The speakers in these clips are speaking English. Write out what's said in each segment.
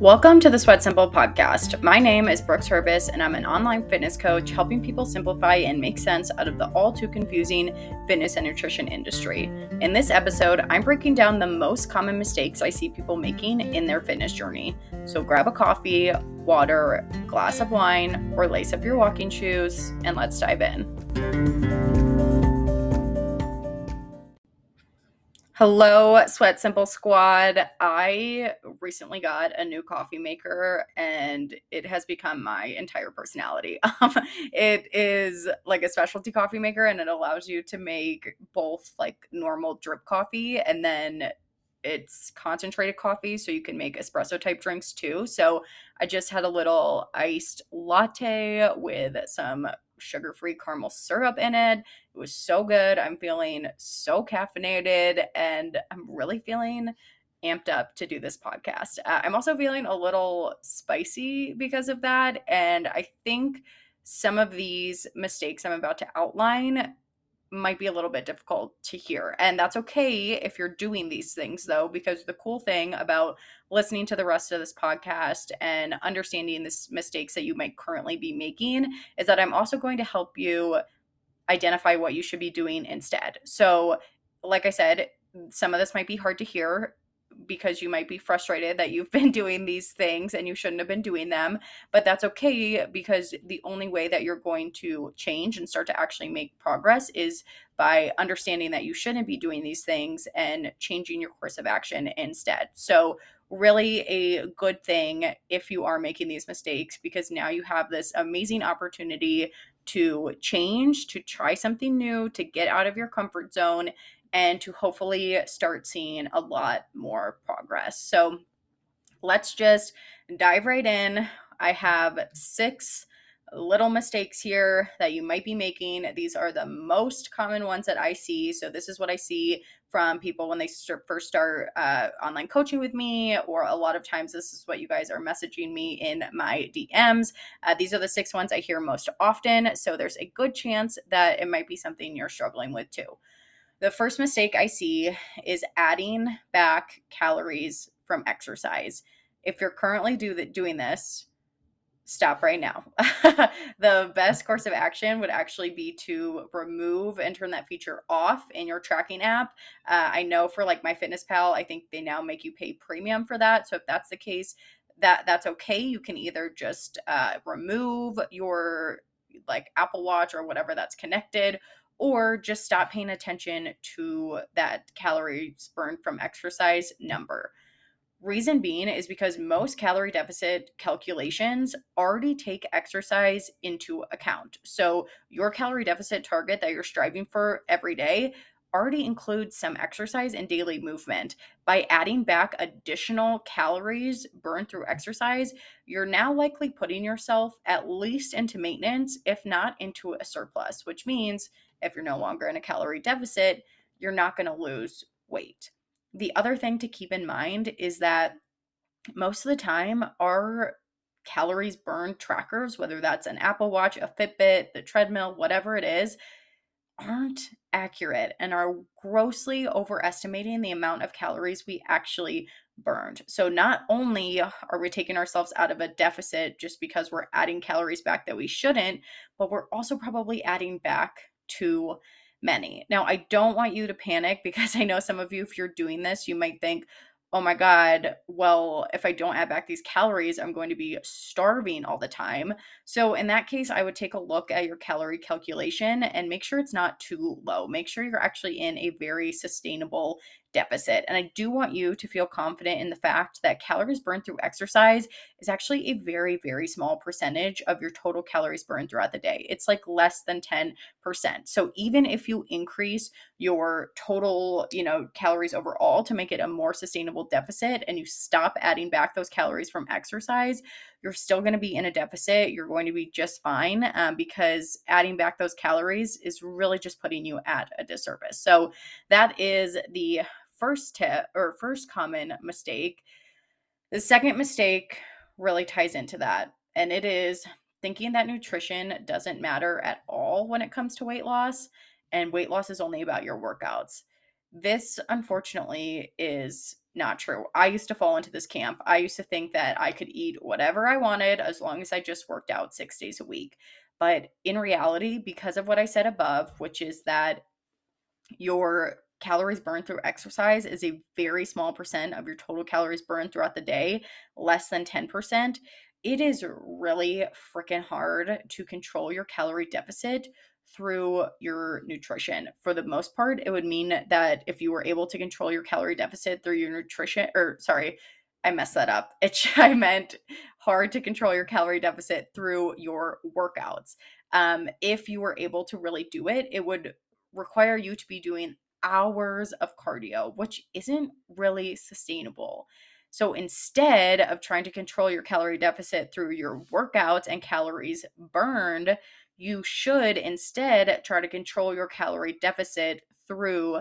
Welcome to the Sweat Simple podcast. My name is Brooks Herbis, and I'm an online fitness coach helping people simplify and make sense out of the all too confusing fitness and nutrition industry. In this episode, I'm breaking down the most common mistakes I see people making in their fitness journey. So grab a coffee, water, glass of wine, or lace up your walking shoes, and let's dive in. Hello, Sweat Simple Squad. I recently got a new coffee maker and it has become my entire personality. Um, it is like a specialty coffee maker and it allows you to make both like normal drip coffee and then it's concentrated coffee so you can make espresso type drinks too. So I just had a little iced latte with some sugar free caramel syrup in it. It was so good. I'm feeling so caffeinated and I'm really feeling amped up to do this podcast. Uh, I'm also feeling a little spicy because of that. And I think some of these mistakes I'm about to outline might be a little bit difficult to hear. And that's okay if you're doing these things, though, because the cool thing about listening to the rest of this podcast and understanding the mistakes that you might currently be making is that I'm also going to help you identify what you should be doing instead. So, like I said, some of this might be hard to hear because you might be frustrated that you've been doing these things and you shouldn't have been doing them. But that's okay because the only way that you're going to change and start to actually make progress is by understanding that you shouldn't be doing these things and changing your course of action instead. So, really a good thing if you are making these mistakes because now you have this amazing opportunity to change, to try something new, to get out of your comfort zone and to hopefully start seeing a lot more progress. So let's just dive right in. I have six little mistakes here that you might be making. These are the most common ones that I see. So, this is what I see from people when they start, first start uh, online coaching with me, or a lot of times this is what you guys are messaging me in my DMs. Uh, these are the six ones I hear most often. So, there's a good chance that it might be something you're struggling with too. The first mistake I see is adding back calories from exercise. If you're currently do the, doing this, stop right now. the best course of action would actually be to remove and turn that feature off in your tracking app. Uh, I know for like MyFitnessPal, I think they now make you pay premium for that. So if that's the case, that that's okay. You can either just uh, remove your like Apple Watch or whatever that's connected, or just stop paying attention to that calories burned from exercise number. Reason being is because most calorie deficit calculations already take exercise into account. So, your calorie deficit target that you're striving for every day already includes some exercise and daily movement. By adding back additional calories burned through exercise, you're now likely putting yourself at least into maintenance, if not into a surplus, which means if you're no longer in a calorie deficit, you're not going to lose weight. The other thing to keep in mind is that most of the time, our calories burned trackers, whether that's an Apple Watch, a Fitbit, the treadmill, whatever it is, aren't accurate and are grossly overestimating the amount of calories we actually burned. So, not only are we taking ourselves out of a deficit just because we're adding calories back that we shouldn't, but we're also probably adding back too many. Now, I don't want you to panic because I know some of you, if you're doing this, you might think, oh my God, well, if I don't add back these calories, I'm going to be starving all the time. So, in that case, I would take a look at your calorie calculation and make sure it's not too low. Make sure you're actually in a very sustainable deficit. And I do want you to feel confident in the fact that calories burned through exercise is actually a very, very small percentage of your total calories burned throughout the day. It's like less than 10%. So even if you increase your total, you know, calories overall to make it a more sustainable deficit and you stop adding back those calories from exercise, you're still going to be in a deficit. You're going to be just fine um, because adding back those calories is really just putting you at a disservice. So that is the first tip or first common mistake. The second mistake really ties into that, and it is thinking that nutrition doesn't matter at all when it comes to weight loss, and weight loss is only about your workouts. This, unfortunately, is not true. I used to fall into this camp. I used to think that I could eat whatever I wanted as long as I just worked out six days a week. But in reality, because of what I said above, which is that your calories burned through exercise is a very small percent of your total calories burned throughout the day, less than 10%. It is really freaking hard to control your calorie deficit through your nutrition. For the most part, it would mean that if you were able to control your calorie deficit through your nutrition, or sorry, I messed that up. It I meant hard to control your calorie deficit through your workouts. Um, if you were able to really do it, it would require you to be doing hours of cardio, which isn't really sustainable. So instead of trying to control your calorie deficit through your workouts and calories burned, you should instead try to control your calorie deficit through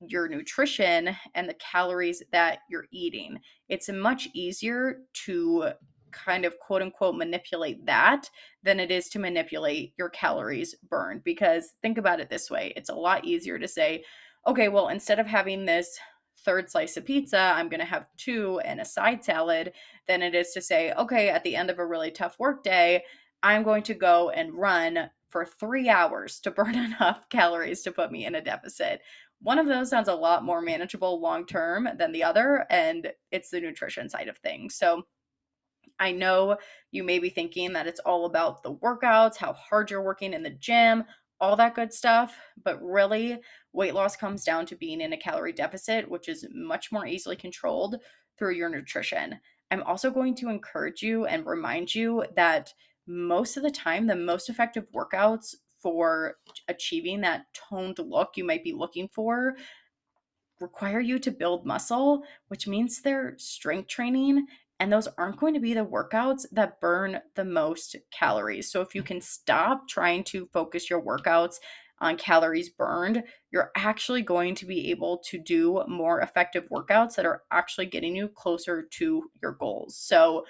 your nutrition and the calories that you're eating. It's much easier to kind of quote unquote manipulate that than it is to manipulate your calories burned. Because think about it this way it's a lot easier to say, okay, well, instead of having this third slice of pizza, I'm going to have two and a side salad, than it is to say, okay, at the end of a really tough work day, I'm going to go and run for three hours to burn enough calories to put me in a deficit. One of those sounds a lot more manageable long term than the other, and it's the nutrition side of things. So, I know you may be thinking that it's all about the workouts, how hard you're working in the gym, all that good stuff, but really, weight loss comes down to being in a calorie deficit, which is much more easily controlled through your nutrition. I'm also going to encourage you and remind you that most of the time, the most effective workouts for achieving that toned look you might be looking for require you to build muscle, which means they're strength training. And those aren't going to be the workouts that burn the most calories. So, if you can stop trying to focus your workouts on calories burned, you're actually going to be able to do more effective workouts that are actually getting you closer to your goals. So,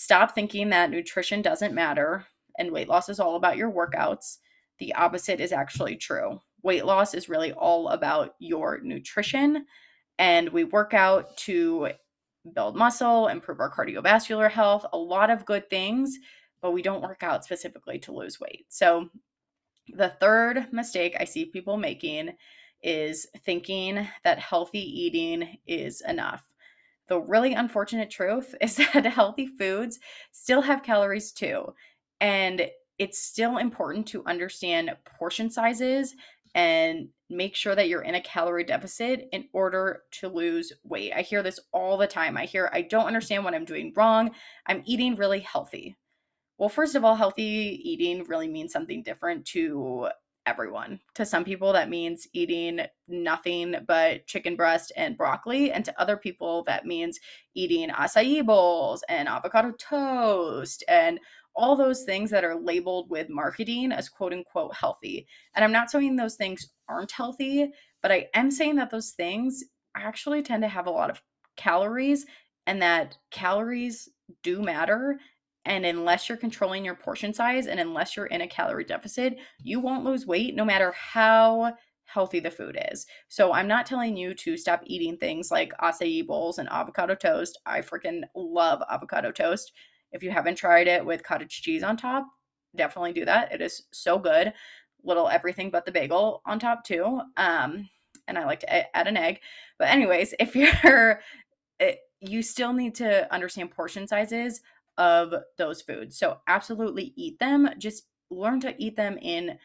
Stop thinking that nutrition doesn't matter and weight loss is all about your workouts. The opposite is actually true. Weight loss is really all about your nutrition, and we work out to build muscle, improve our cardiovascular health, a lot of good things, but we don't work out specifically to lose weight. So, the third mistake I see people making is thinking that healthy eating is enough. The really unfortunate truth is that healthy foods still have calories too. And it's still important to understand portion sizes and make sure that you're in a calorie deficit in order to lose weight. I hear this all the time. I hear, I don't understand what I'm doing wrong. I'm eating really healthy. Well, first of all, healthy eating really means something different to everyone. To some people, that means eating nothing but chicken breast and broccoli. And to other people, that means eating acai bowls and avocado toast and all those things that are labeled with marketing as quote unquote healthy. And I'm not saying those things aren't healthy, but I am saying that those things actually tend to have a lot of calories and that calories do matter and unless you're controlling your portion size and unless you're in a calorie deficit, you won't lose weight no matter how healthy the food is. So I'm not telling you to stop eating things like acai bowls and avocado toast. I freaking love avocado toast. If you haven't tried it with cottage cheese on top, definitely do that. It is so good. Little everything but the bagel on top too. Um, and I like to add an egg. But anyways, if you're, it, you still need to understand portion sizes of those foods. So, absolutely eat them. Just learn to eat them in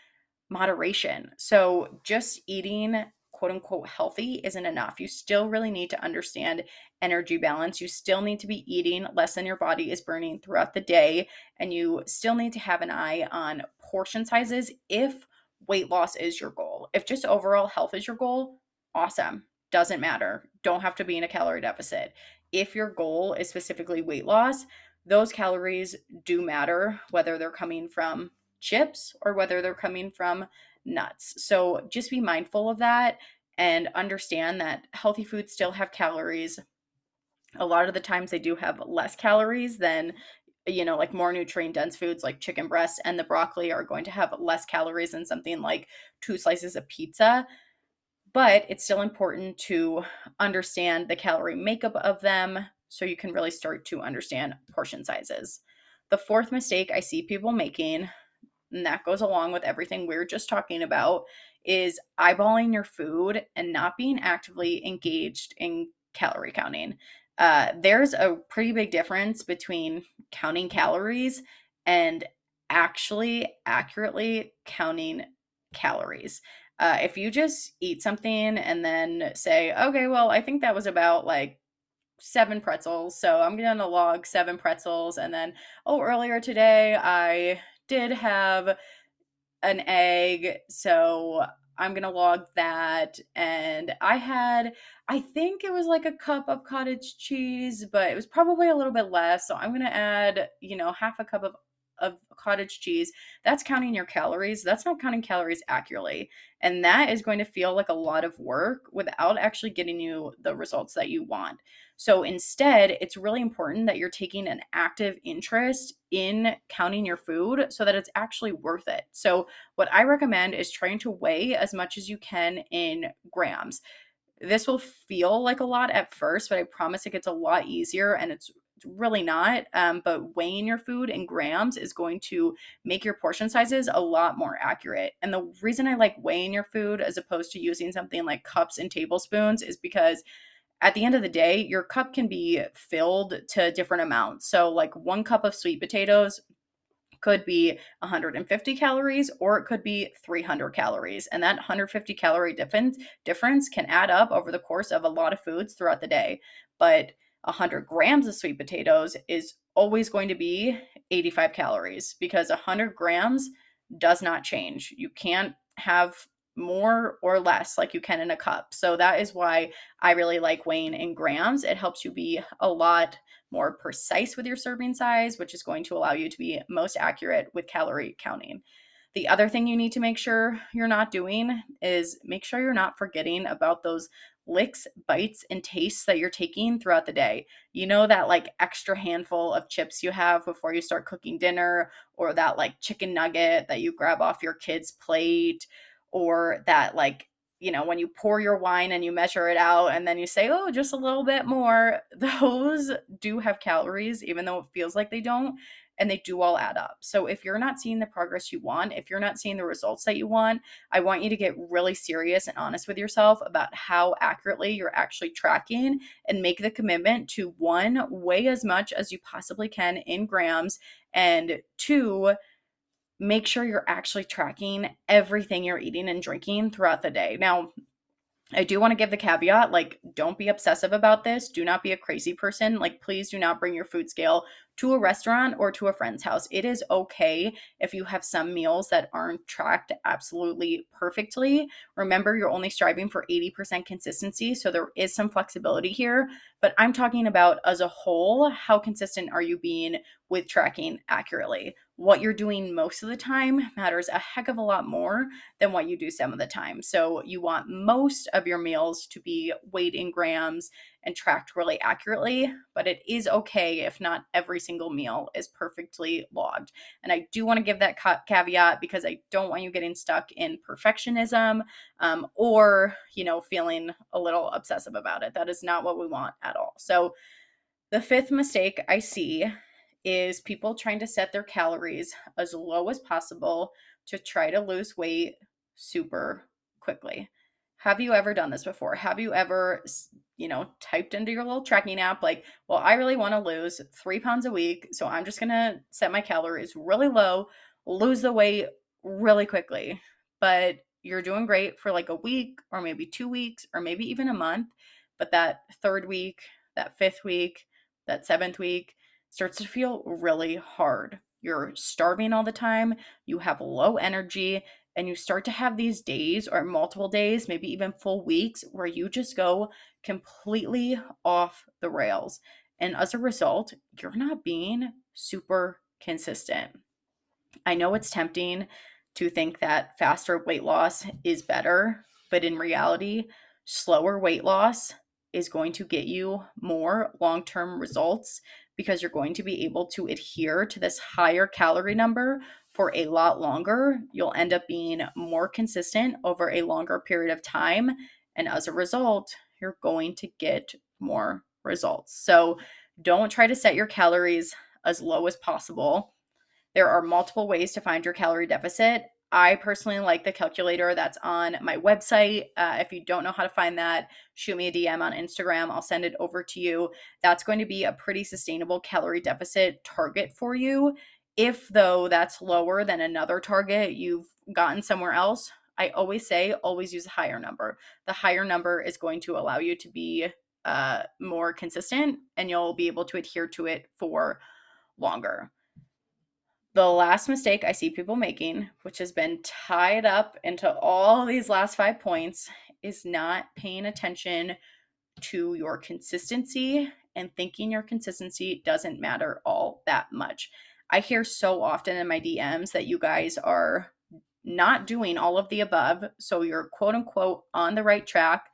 moderation. So, just eating quote unquote healthy isn't enough. You still really need to understand energy balance. You still need to be eating less than your body is burning throughout the day. And you still need to have an eye on portion sizes if weight loss is your goal. If just overall health is your goal, awesome. Doesn't matter. Don't have to be in a calorie deficit. If your goal is specifically weight loss, those calories do matter, whether they're coming from chips or whether they're coming from nuts. So just be mindful of that and understand that healthy foods still have calories. A lot of the times they do have less calories than you know, like more nutrient dense foods like chicken breast and the broccoli are going to have less calories than something like two slices of pizza. but it's still important to understand the calorie makeup of them so you can really start to understand portion sizes. The fourth mistake I see people making, and that goes along with everything we are just talking about, is eyeballing your food and not being actively engaged in calorie counting. Uh, there's a pretty big difference between counting calories and actually accurately counting calories. Uh, if you just eat something and then say, okay, well, I think that was about like seven pretzels. So I'm to log seven pretzels. And then, oh, earlier today I did have an egg. So I'm to log that. And I had, I think it was like a cup of cottage cheese, but it was probably a little bit less. So I'm to add, you know, half a cup of cottage cheese, that's counting your calories. That's not counting calories accurately. And that is going to feel like a lot of work without actually getting you the results that you want. So instead, it's really important that you're taking an active interest in counting your food so that it's actually worth it. So, what I recommend is trying to weigh as much as you can in grams. This will feel like a lot at first, but I promise it gets a lot easier and it's really not. Um, but weighing your food in grams is going to make your portion sizes a lot more accurate. And the reason I like weighing your food as opposed to using something like cups and tablespoons is because at the end of the day, your cup can be filled to different amounts. So, like one cup of sweet potatoes could be 150 calories or it could be 300 calories and that 150 calorie difference difference can add up over the course of a lot of foods throughout the day but 100 grams of sweet potatoes is always going to be 85 calories because 100 grams does not change. You can't have more or less like you can in a cup. So that is why I really like weighing in grams. It helps you be a lot more precise with your serving size, which is going to allow you to be most accurate with calorie counting. The other thing you need to make sure you're not doing is make sure you're not forgetting about those licks, bites, and tastes that you're taking throughout the day. You know, that like extra handful of chips you have before you start cooking dinner, or that like chicken nugget that you grab off your kid's plate, or that like you know, when you pour your wine and you measure it out and then you say, oh, just a little bit more, those do have calories, even though it feels like they don't and they do all add up. So if you're not seeing the progress you want, if you're not seeing the results that you want, I want you to get really serious and honest with yourself about how accurately you're actually tracking and make the commitment to one, weigh as much as you possibly can in grams, and two, make sure you're actually tracking everything you're eating and drinking throughout the day. Now, I do want to give the caveat like, don't be obsessive about this. Do not be a crazy person. Like, please do not bring your food scale to a restaurant or to a friend's house. It is okay if you have some meals that aren't tracked absolutely perfectly. Remember, you're only striving for 80% consistency, so there is some flexibility here. But I'm talking about as a whole, how consistent are you being with tracking accurately? What you're doing most of the time matters a heck of a lot more than what you do some of the time. So you want most of your meals to be weighed in grams and tracked really accurately, but it is okay if not every single meal is perfectly logged. And I do want to give that ca- caveat because I don't want you getting stuck in perfectionism um, or, you know, feeling a little obsessive about it. That is not what we want at all. So, the fifth mistake I see is people trying to set their calories as low as possible to try to lose weight super quickly. Have you ever done this before? Have you ever you know, typed into your little tracking app, like, well, I really want to lose three pounds a week. So I'm just going to set my calories really low, lose the weight really quickly. But you're doing great for like a week or maybe two weeks or maybe even a month. But that third week, that fifth week, that seventh week starts to feel really hard. You're starving all the time, you have low energy, and you start to have these days or multiple days, maybe even full weeks, where you just go completely off the rails. And as a result, you're not being super consistent. I know it's tempting to think that faster weight loss is better, but in reality, slower weight loss is going to get you more long term results because you're going to be able to adhere to this higher calorie number for a lot longer. You'll end up being more consistent over a longer period of time. And as a result, you're going to get more results. So don't try to set your calories as low as possible. There are multiple ways to find your calorie deficit. I personally like the calculator that's on my website. Uh, if you don't know how to find that, shoot me a DM on Instagram. I'll send it over to you. That's going to be a pretty sustainable calorie deficit target for you. If, though, that's lower than another target you've gotten somewhere else, I always say always use a higher number. The higher number is going to allow you to be uh, more consistent and you'll be able to adhere to it for longer. The last mistake I see people making, which has been tied up into all these last five points, is not paying attention to your consistency and thinking your consistency doesn't matter all that much. I hear so often in my DMs that you guys are not doing all of the above. So you're quote unquote on the right track.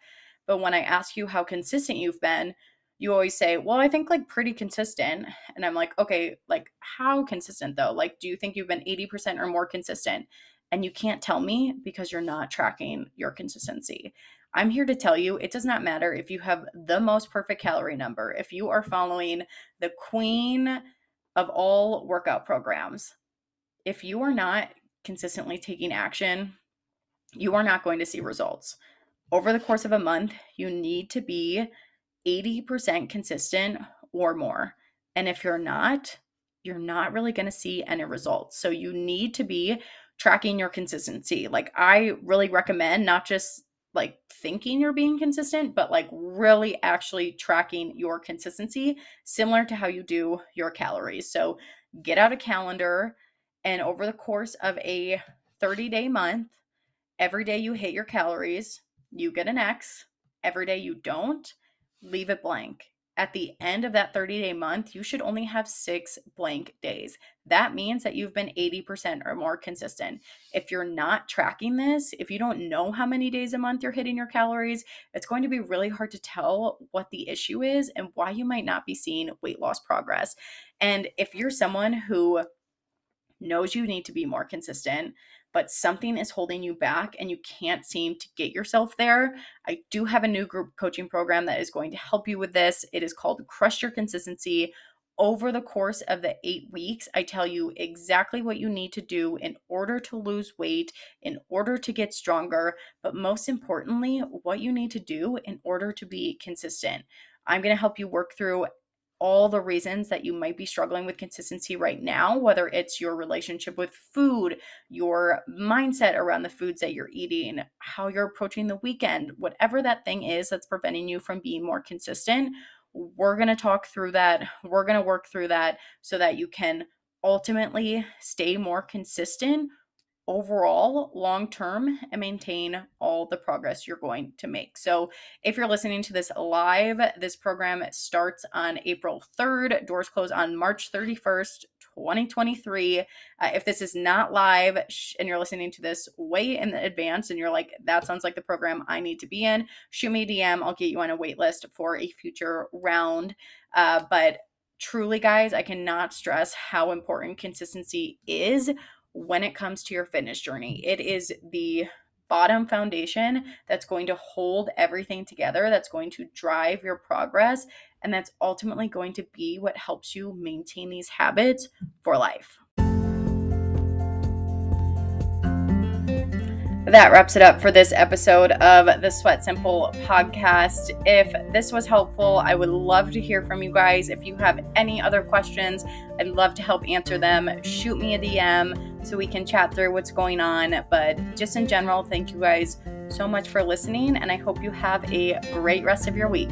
But when I ask you how consistent you've been, you always say, Well, I think like pretty consistent. And I'm like, Okay, like how consistent though? Like, do you think you've been 80% or more consistent? And you can't tell me because you're not tracking your consistency. I'm here to tell you it does not matter if you have the most perfect calorie number, if you are following the queen of all workout programs. If you are not consistently taking action, you are not going to see results. Over the course of a month, you need to be 80% consistent or more. And if you're not, you're not really going to see any results. So you need to be tracking your consistency. Like I really recommend not just like thinking you're being consistent, but like really actually tracking your consistency, similar to how you do your calories. So get out a calendar and over the course of a 30 day month, every day you hit your calories, you get an X. Every day you don't, leave it blank. At the end of that 30 day month, you should only have six blank days. That means that you've been 80% or more consistent. If you're not tracking this, if you don't know how many days a month you're hitting your calories, it's going to be really hard to tell what the issue is and why you might not be seeing weight loss progress. And if you're someone who knows you need to be more consistent, but something is holding you back and you can't seem to get yourself there, I do have a new group coaching program that is going to help you with this. It is called Crush Your Consistency. Over the course of the eight weeks, I tell you exactly what you need to do in order to lose weight, in order to get stronger, but most importantly, what you need to do in order to be consistent. I'm going to help you work through all the reasons that you might be struggling with consistency right now, whether it's your relationship with food, your mindset around the foods that you're eating, how you're approaching the weekend, whatever that thing is that's preventing you from being more consistent. We're going to talk through that. We're going to work through that so that you can ultimately stay more consistent overall long term and maintain all the progress you're going to make. So, if you're listening to this live, this program starts on April 3rd. Doors close on March 31st. 2023. Uh, if this is not live sh- and you're listening to this way in advance and you're like, that sounds like the program I need to be in, shoot me a DM. I'll get you on a wait list for a future round. Uh, but truly, guys, I cannot stress how important consistency is when it comes to your fitness journey. It is the bottom foundation that's going to hold everything together, that's going to drive your progress, and that's ultimately going to be what helps you maintain these habits for life. that wraps it up for this episode of the Sweat Simple podcast. If this was helpful, I would love to hear from you guys. If you have any other questions, I'd love to help answer them. Shoot me a DM so we can chat through what's going on. But just in general, thank you guys so much for listening, and I hope you have a great rest of your week.